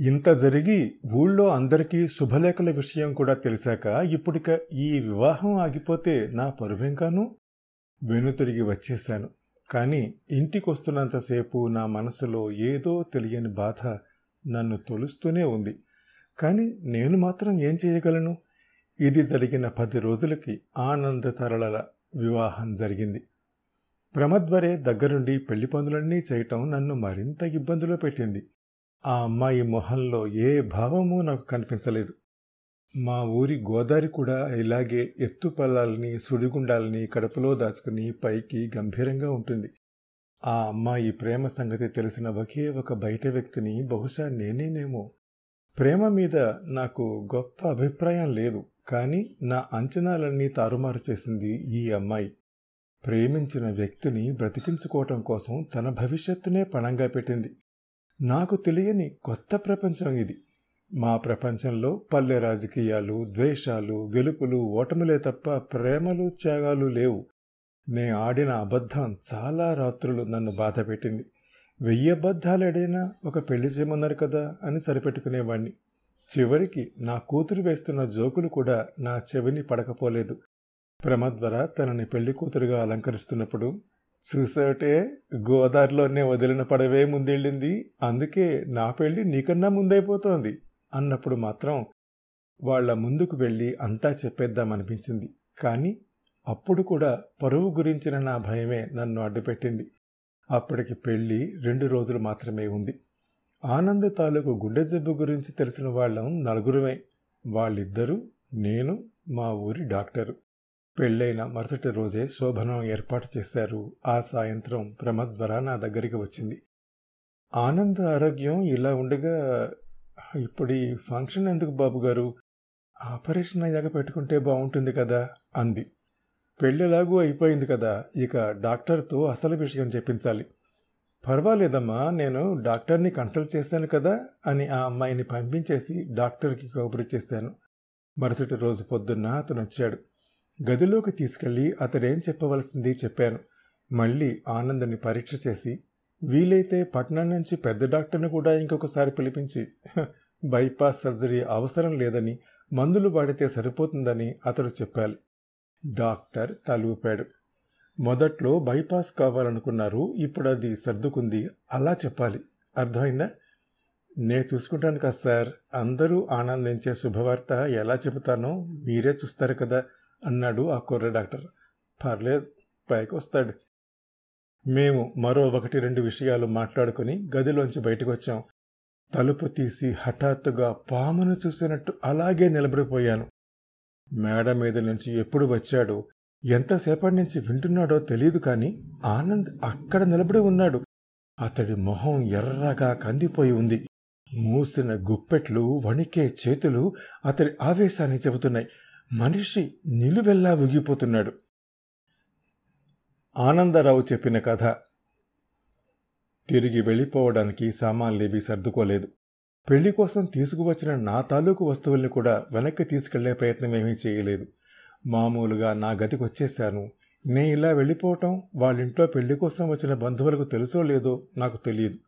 ఇంత జరిగి ఊళ్ళో అందరికీ శుభలేఖల విషయం కూడా తెలిసాక ఇప్పుడిక ఈ వివాహం ఆగిపోతే నా పరువెంకాను? వెనుతిరిగి వచ్చేశాను. కానీ ఇంటికొస్తున్నంతసేపు నా మనసులో ఏదో తెలియని బాధ నన్ను తొలుస్తూనే ఉంది. కానీ నేను మాత్రం ఏం చేయగలను? ఇది జరిగిన పది రోజులకి ఆనంద తరళల వివాహం జరిగింది. ప్రమద్వరే దగ్గరుండి పెళ్ళి పనులన్నీ చేయటం నన్ను మరింత ఇబ్బందులో పెట్టింది. ఆ అమ్మాయి మొహంలో ఏ భావమూ నాకు కనిపించలేదు. మా ఊరి గోదారి కూడా ఇలాగే ఎత్తుపల్లాలని సుడిగుండాలని కడుపులో దాచుకుని పైకి గంభీరంగా ఉంటుంది. ఆ అమ్మాయి ప్రేమ సంగతి తెలిసిన ఒకే ఒక బయట వ్యక్తిని బహుశా నేనేనేమో. ప్రేమ మీద నాకు గొప్ప అభిప్రాయం లేదు కానీ నా అంచనాలన్నీ తారుమారు చేసింది ఈ అమ్మాయి. ప్రేమించిన వ్యక్తిని బ్రతికించుకోవటం కోసం తన భవిష్యత్తునే పణంగా పెట్టింది. నాకు తెలియని కొత్త ప్రపంచం ఇది. మా ప్రపంచంలో పల్లె రాజకీయాలు ద్వేషాలు గెలుపులు ఓటములే తప్ప ప్రేమలు త్యాగాలు లేవు. నే ఆడిన అబద్ధం చాలా రాత్రులు నన్ను బాధ పెట్టింది. వెయ్యి అబద్ధాలేడైనా ఒక పెళ్ళి చేయమన్నారు కదా అని సరిపెట్టుకునేవాణ్ణి. చివరికి నా కూతురు వేస్తున్న జోకులు కూడా నా చెవిని పడకపోలేదు. ప్రమద్వర తనని పెళ్ళి కూతురుగా అలంకరిస్తున్నప్పుడు చూసాటే గోదావరిలోనే వదిలిన పడవే ముందెళ్ళింది. అందుకే నా పెళ్ళి నీకన్నా ముందైపోతోంది అన్నప్పుడు మాత్రం వాళ్ళ ముందుకు వెళ్ళి అంతా చెప్పేద్దామనిపించింది. కానీ అప్పుడు కూడా పరువు గురించిన నా భయమే నన్ను అడ్డుపెట్టింది. అప్పటికి పెళ్ళి రెండు రోజులు మాత్రమే ఉంది. ఆనంద్ తాలూకు గుండె జబ్బు గురించి తెలిసిన వాళ్ళం నలుగురమే. వాళ్ళిద్దరూ నేను మా ఊరి డాక్టరు. పెళ్ళైన మరుసటి రోజే శోభనం ఏర్పాటు చేశారు. ఆ సాయంత్రం ప్రమద్వర నా దగ్గరికి వచ్చింది. ఆనంద ఆరోగ్యం ఇలా ఉండగా ఇప్పుడు ఈ ఫంక్షన్ ఎందుకు బాబు గారు? ఆపరేషన్ అయ్యాక పెట్టుకుంటే బాగుంటుంది కదా అంది. పెళ్ళిలాగూ అయిపోయింది కదా ఇక డాక్టర్తో అసలు విషయం చెప్పించాలి. పర్వాలేదమ్మా నేను డాక్టర్ని కన్సల్ట్ చేశాను కదా అని ఆ అమ్మాయిని పంపించేసి డాక్టర్కి కబురు చేశాను. మరుసటి రోజు పొద్దున్న అతను వచ్చాడు. గదిలోకి తీసుకెళ్ళి అతడేం చెప్పవలసింది చెప్పాను. మళ్ళీ ఆనందని పరీక్ష చేసి వీలైతే పట్నం నుంచి పెద్ద డాక్టర్ని కూడా ఇంకొకసారి పిలిపించి బైపాస్ సర్జరీ అవసరం లేదని మందులు వాడితే సరిపోతుందని అతడు చెప్పాలి. డాక్టర్ తలూపాడు. మొదట్లో బైపాస్ కావాలనుకున్నారు ఇప్పుడు అది సర్దుకుంది అలా చెప్పాలి. అర్థమైందా? నేను చూసుకుంటాను కదా సార్. అందరూ ఆనందించే శుభవార్త ఎలా చెబుతానో మీరే చూస్తారు కదా. అన్నాడు ఆ కుర్ర డాక్టర్. పర్లేదు పైకి వస్తాడు. మేము మరో ఒకటి రెండు విషయాలు మాట్లాడుకుని గదిలోంచి బయటకు వచ్చాం తలుపు తీసి హఠాత్తుగా పామును చూసినట్టు అలాగే నిలబడిపోయాను. మేడ మీద నుంచి ఎప్పుడు వచ్చాడో ఎంతసేపటి నుంచి వింటున్నాడో తెలియదు కానీ ఆనంద్ అక్కడ నిలబడి ఉన్నాడు. అతడి మొహం ఎర్రగా కందిపోయి ఉంది. మూసిన గుప్పెట్లు వణికే చేతులు అతడి ఆవేశాన్ని చెబుతున్నాయి. మనిషి నిలువెల్లా విగిపోతున్నాడు ఆనందరావు చెప్పిన కథ తిరిగి వెళ్ళిపోవడానికి సామాన్లేవి సర్దుకోలేదు. పెళ్ళి కోసం తీసుకువచ్చిన నా తాలూకు వస్తువుల్ని కూడా వెనక్కి తీసుకెళ్ళే ప్రయత్నం ఏమీ చేయలేదు. మామూలుగా నా గదికి వచ్చేసాను నే ఇలా వెళ్ళిపోవటం వాళ్ళింట్లో పెళ్ళి కోసం వచ్చిన బంధువులకు తెలుసో లేదో నాకు తెలియదు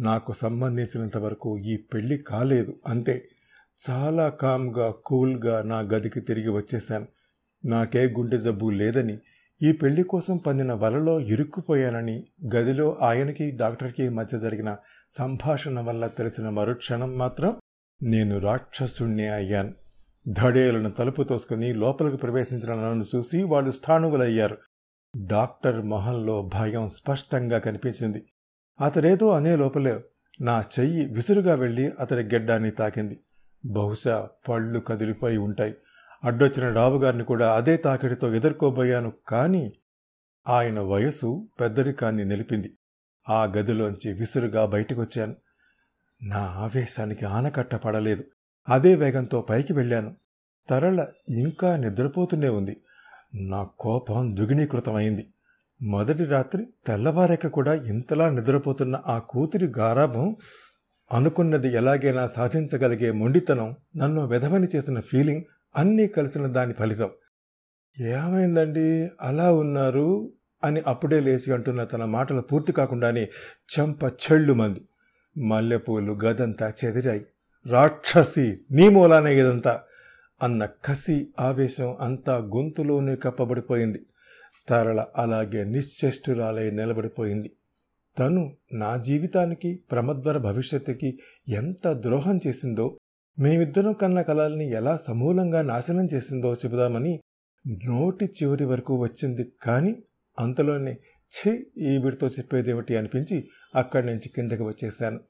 నాకు సంబంధించినంత వరకు ఈ పెళ్ళి కాలేదు. అంతే. చాలా కామ్గా కూల్గా నా గదికి తిరిగి వచ్చేశాను. నాకే గుండె జబ్బు లేదని ఈ పెళ్ళి కోసం పందిన వలలో ఇరుక్కుపోయానని గదిలో ఆయనకి డాక్టర్కి మధ్య జరిగిన సంభాషణ వల్ల తెలిసిన మరుక్షణం మాత్రం నేను రాక్షసుణ్ణి అయ్యాను. ధడేలను తలుపు తోసుకుని లోపలికి ప్రవేశించిన నన్ను చూసి వాళ్ళు స్థానువులయ్యారు డాక్టర్ మొహంలో భయం స్పష్టంగా కనిపించింది. అతడేదో అనే లోపలే నా చెయ్యి విసురుగా వెళ్ళి అతడి గెడ్డాన్ని తాకింది. బహుశా పళ్ళు కదిలిపోయి ఉంటాయి. అడ్డొచ్చిన రావుగారిని కూడా అదే తాకిడితో ఎదుర్కోబోయాను కానీ ఆయన వయసు పెద్దరికాన్ని నిలిపింది. ఆ గదిలోంచి విసురుగా బయటకొచ్చాను. నా ఆవేశానికి ఆనకట్ట పడలేదు. అదే వేగంతో పైకి వెళ్ళాను. తరళ ఇంకా నిద్రపోతూనే ఉంది. నా కోపం దుగినీకృతమైంది మొదటి రాత్రి తెల్లవారాక కూడా ఇంతలా నిద్రపోతున్న ఆ కూతురి గారాభం అనుకున్నది ఎలాగైనా సాధించగలిగే మొండితనం నన్ను వెధవని చేసిన ఫీలింగ్ అన్నీ కలిసిన దాని ఫలితం. ఏమైందండి? అలా ఉన్నారు అని అప్పుడే లేచి అంటున్న తన మాటలు పూర్తి కాకుండానే చెంప చెళ్ళు మంది. మల్లెపూలు గదంతా చెదిరాయి. రాక్షసి నీ మూలానే ఇదంతా అన్న కసి ఆవేశం అంతా గొంతులోనే కప్పబడిపోయింది. తరళ అలాగే నిశ్చేష్టురాలై నిలబడిపోయింది. తను నా జీవితానికి ప్రమద్వర భవిష్యత్తుకి ఎంత ద్రోహం చేసిందో మేమిద్దరం కన్న కళల్ని ఎలా సమూలంగా నాశనం చేసిందో చెబుదామని నోటి చివరి వరకు వచ్చింది. కానీ అంతలోనే ఛీ ఈ వీడితో చెప్పేదేమిటి అనిపించి అక్కడి నుంచి కిందకి వచ్చేశాను.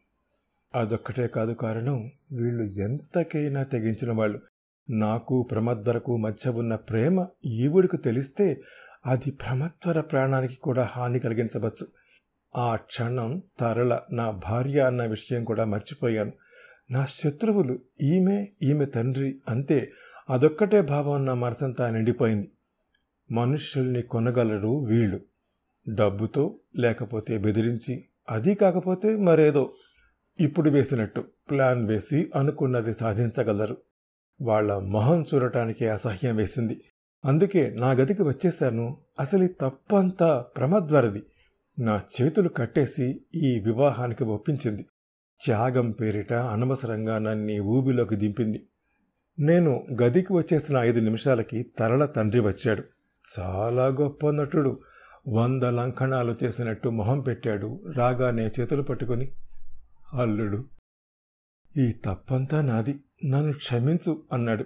అదొక్కటే కాదు కారణం వీళ్ళు ఎంతకైనా తెగించిన వాళ్ళు. నాకు ప్రమద్వరకు మధ్య ఉన్న ప్రేమ ఈవుడికి తెలిస్తే అది ప్రమద్వర ప్రాణానికి కూడా హాని కలిగించవచ్చు. ఆ క్షణం తరళ నా భార్య అన్న విషయం కూడా మర్చిపోయాను. నా శత్రువులు ఈమె ఈమె తండ్రి అంతే. అదొక్కటే భావం నా మనసంతా నిండిపోయింది. మనుష్యుల్ని కొనగలరు వీళ్ళు. డబ్బుతో లేకపోతే బెదిరించి అది కాకపోతే మరేదో. ఇప్పుడు వేసినట్టు ప్లాన్ వేసి అనుకున్నది సాధించగలరు. వాళ్ళ మొహం చూడటానికి అసహ్యం వేసింది. అందుకే నా గదికి వచ్చేశాను. అసలు తప్పంతా ప్రమద్వరది. నా చేతులు కట్టేసి ఈ వివాహానికి ఒప్పించింది. త్యాగం పేరిట అనవసరంగా నన్ని ఊబిలోకి దింపింది. నేను గదికి వచ్చేసిన ఐదు నిమిషాలకి తరల తండ్రి వచ్చాడు. చాలా గొప్ప నటుడు. వంద లంకణాలు చేసినట్టు మొహం పెట్టాడు. రాగానే చేతులు పట్టుకొని అల్లుడు ఈ తప్పంతా నాది. నన్ను క్షమించు అన్నాడు.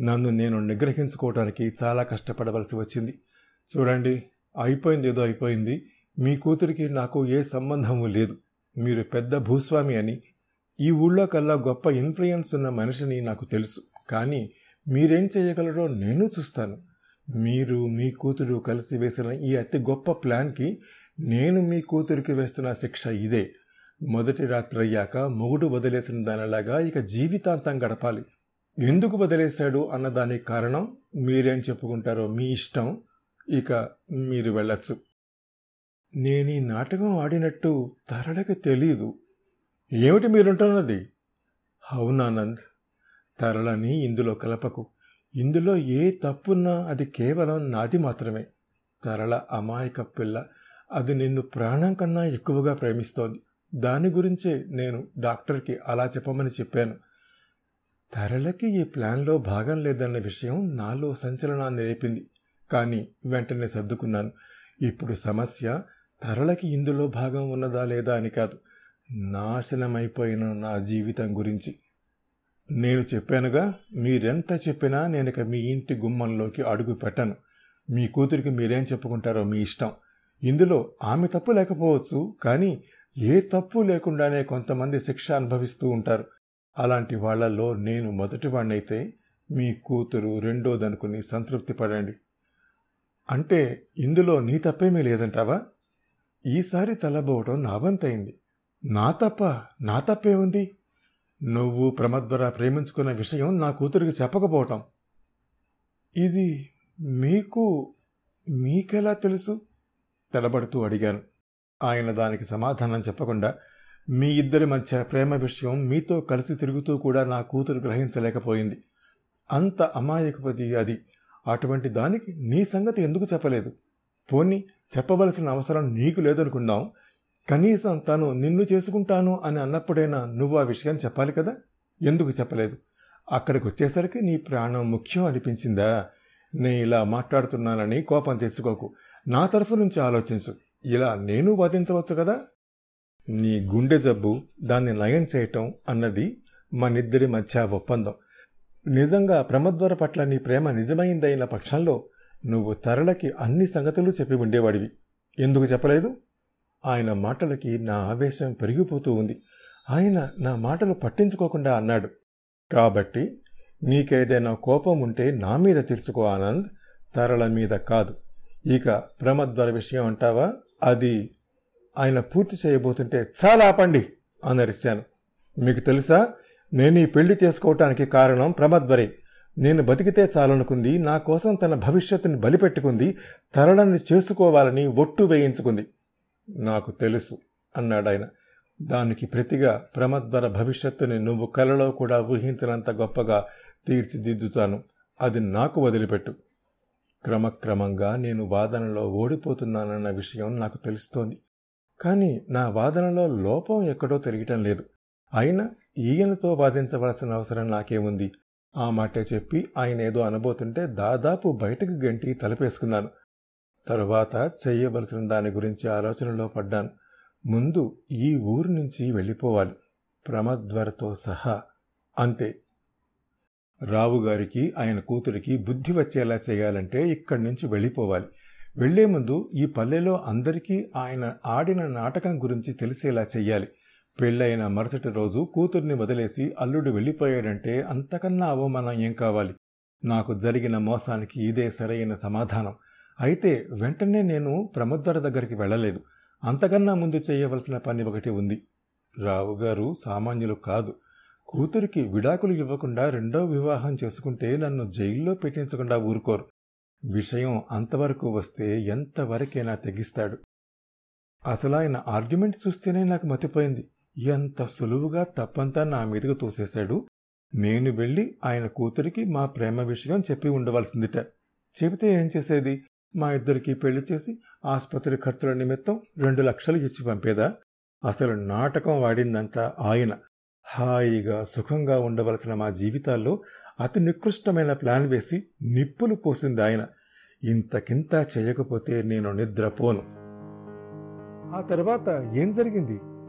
నన్ను నేను నిగ్రహించుకోవటానికి చాలా కష్టపడవలసి వచ్చింది. చూడండి అయిపోయింది ఏదో అయిపోయింది. మీ కూతురికి నాకు ఏ సంబంధము లేదు. మీరు పెద్ద భూస్వామి అని. ఈ ఊళ్ళో కల్లా గొప్ప ఇన్ఫ్లుయెన్స్ ఉన్న మనిషిని నాకు తెలుసు. కానీ మీరేం చేయగలరో నేను చూస్తాను. మీరు మీ కూతురు కలిసి వేసిన ఈ అతి గొప్ప ప్లాన్కి నేను మీ కూతురికి వేస్తున్న శిక్ష ఇదే. మొదటి రాత్రి అయ్యాక మొగుడు వదిలేసిన దానిలాగా ఇక జీవితాంతం గడపాలి. ఎందుకు వదిలేశాడు అన్నదానికి కారణం మీరేం చెప్పుకుంటారో మీ ఇష్టం. ఇక మీరు వెళ్ళచ్చు. నేను ఈ నాటకం ఆడినట్టు తరళకి తెలీదు. ఏమిటి మీరుంటున్నది? అవునానంద్ తరళని ఇందులో కలపకు. ఇందులో ఏ తప్పున్నా అది కేవలం నాది మాత్రమే. తరళ అమాయక పిల్ల అది నిన్ను ప్రాణం కన్నా ఎక్కువగా ప్రేమిస్తోంది. దాని గురించే నేను డాక్టర్కి అలా చెప్పమని చెప్పాను. తరళకి ఈ ప్లాన్లో భాగం లేదన్న విషయం నాలో సంచలనాన్ని రేపింది. కానీ వెంటనే సర్దుకున్నాను. ఇప్పుడు సమస్య తరలకి ఇందులో భాగం ఉన్నదా లేదా అని కాదు. నాశనమైపోయిన నా జీవితం గురించి. నేను చెప్పానుగా మీరెంత చెప్పినా నేను ఇక మీ ఇంటి గుమ్మంలోకి అడుగు పెట్టను. మీ కూతురికి మీరేం చెప్పుకుంటారో మీ ఇష్టం. ఇందులో ఆమె తప్పు లేకపోవచ్చు కానీ ఏ తప్పు లేకుండానే కొంతమంది శిక్ష అనుభవిస్తూ ఉంటారు. అలాంటి వాళ్ళలో నేను మొదటివాణ్ణైతే మీ కూతురు రెండోదనుకుని సంతృప్తి పడండి. అంటే ఇందులో నీ తప్పేమీ లేదంటావా? ఈసారి తలబోవటం నా వంతైంది నా తప్ప నా తప్పే ఉంది? నువ్వు ప్రమద్వర ప్రేమించుకున్న విషయం నా కూతురికి చెప్పకపోవటం. ఇది మీకు మీకెలా తెలుసు? తలబడుతూ అడిగాను. ఆయన దానికి సమాధానం చెప్పకుండా మీ ఇద్దరి మధ్య ప్రేమ విషయం మీతో కలిసి తిరుగుతూ కూడా నా కూతురు గ్రహించలేకపోయింది. అంత అమాయకపది అది. అటువంటి దానికి నీ సంగతి ఎందుకు చెప్పలేదు? పోనీ చెప్పవలసిన అవసరం నీకు లేదనుకుందాం కనీసం తను నిన్ను చేసుకుంటాను అని అన్నప్పుడైనా నువ్వు ఆ విషయం చెప్పాలి కదా? ఎందుకు చెప్పలేదు? అక్కడికి వచ్చేసరికి నీ ప్రాణం ముఖ్యం అనిపించిందా? నేను ఇలా మాట్లాడుతున్నానని కోపం తెచ్చుకోకు. నా తరఫు నుంచి ఆలోచించు. ఇలా నేను వాదించవచ్చు కదా? నీ గుండె జబ్బు దాన్ని నయం చేయటం అన్నది మనిద్దరి మధ్య ఒప్పందం. నిజంగా ప్రమద్వర పట్ల నీ ప్రేమ నిజమైందైన పక్షంలో నువ్వు తరలకి అన్ని సంగతులు చెప్పి ఉండేవాడివి. ఎందుకు చెప్పలేదు? ఆయన మాటలకి నా ఆవేశం పెరిగిపోతూ ఉంది. ఆయన నా మాటలు పట్టించుకోకుండా అన్నాడు. కాబట్టి నీకేదైనా కోపం ఉంటే నా మీద తీర్చుకో ఆనంద్. తరల మీద కాదు. ఇక ప్రమద్వర విషయం అంటావా? అది ఆయన పూర్తి చేయబోతుంటే చాలా ఆపండి అనరిచాను మీకు తెలుసా? నేను ఈ పెళ్ళి చేసుకోవటానికి కారణం ప్రమద్వరే. నేను బతికితే చాలనుకుంది నా కోసం తన భవిష్యత్తుని బలిపెట్టుకుంది తరలని చేసుకోవాలని ఒట్టు వేయించుకుంది. నాకు తెలుసు అన్నాడాయన దానికి ప్రతిగా ప్రమద్వర భవిష్యత్తుని నువ్వు కలలో కూడా ఊహించినంత గొప్పగా తీర్చిదిద్దుతాను. అది నాకు వదిలిపెట్టు. క్రమక్రమంగా నేను వాదనలో ఓడిపోతున్నానన్న విషయం నాకు తెలుస్తోంది. కానీ నా వాదనలో లోపం ఎక్కడో తెలియటం లేదు. అయినా ఈయనతో వాదించవలసిన అవసరం నాకేముంది? ఆ మాటే చెప్పి ఆయన ఏదో అనబోతుంటే దాదాపు బయటకు గంటి తలపేసుకున్నాను. తరువాత చెయ్యవలసిన దాని గురించి ఆలోచనలో పడ్డాను. ముందు ఈ ఊరు నుంచి వెళ్ళిపోవాలి. ప్రమద్వరతో సహా అంతే. రావుగారికి ఆయన కూతురికి బుద్ధి వచ్చేలా చేయాలంటే ఇక్కడి నుంచి వెళ్ళిపోవాలి. వెళ్ళే ముందు ఈ పల్లెలో అందరికీ ఆయన ఆడిన నాటకం గురించి తెలిసేలా చెయ్యాలి. పెళ్ళైన మరుసటి రోజు కూతుర్ని వదిలేసి అల్లుడు వెళ్ళిపోయాడంటే అంతకన్నా అవమానం ఏం కావాలి? నాకు జరిగిన మోసానికి ఇదే సరైన సమాధానం. అయితే వెంటనే నేను ప్రమద్వర దగ్గరికి వెళ్ళలేదు. అంతకన్నా ముందు చేయవలసిన పని ఒకటి ఉంది. రావుగారు సామాన్యులు కాదు. కూతురికి విడాకులు ఇవ్వకుండా రెండో వివాహం చేసుకుంటే నన్ను జైల్లో పెట్టించకుండా ఊరుకోరు. విషయం అంతవరకు వస్తే ఎంతవరకైనా తెగిస్తాడు. అసలు ఆయన ఆర్గ్యుమెంట్ చూస్తేనే నాకు మతిపోయింది. ఎంత సులువుగా తప్పంతా నా మీదకు తోసేశాడు. నేను వెళ్ళి ఆయన కూతురికి మా ప్రేమ విషయం చెప్పి ఉండవలసిందిట. చెబితే ఏం చేసేది? మా ఇద్దరికి పెళ్ళి చేసి ఆసుపత్రి ఖర్చుల నిమిత్తం రెండు లక్షలు ఇచ్చి పంపేదా? అసలు నాటకం వాడిందంతా ఆయన. హాయిగా సుఖంగా ఉండవలసిన మా జీవితాల్లో అతి నికృష్టమైన ప్లాన్ వేసి నిప్పులు పోసింది ఆయన. ఇంతకింత చేయకపోతే నేను నిద్రపోను. ఆ తర్వాత ఏం జరిగింది?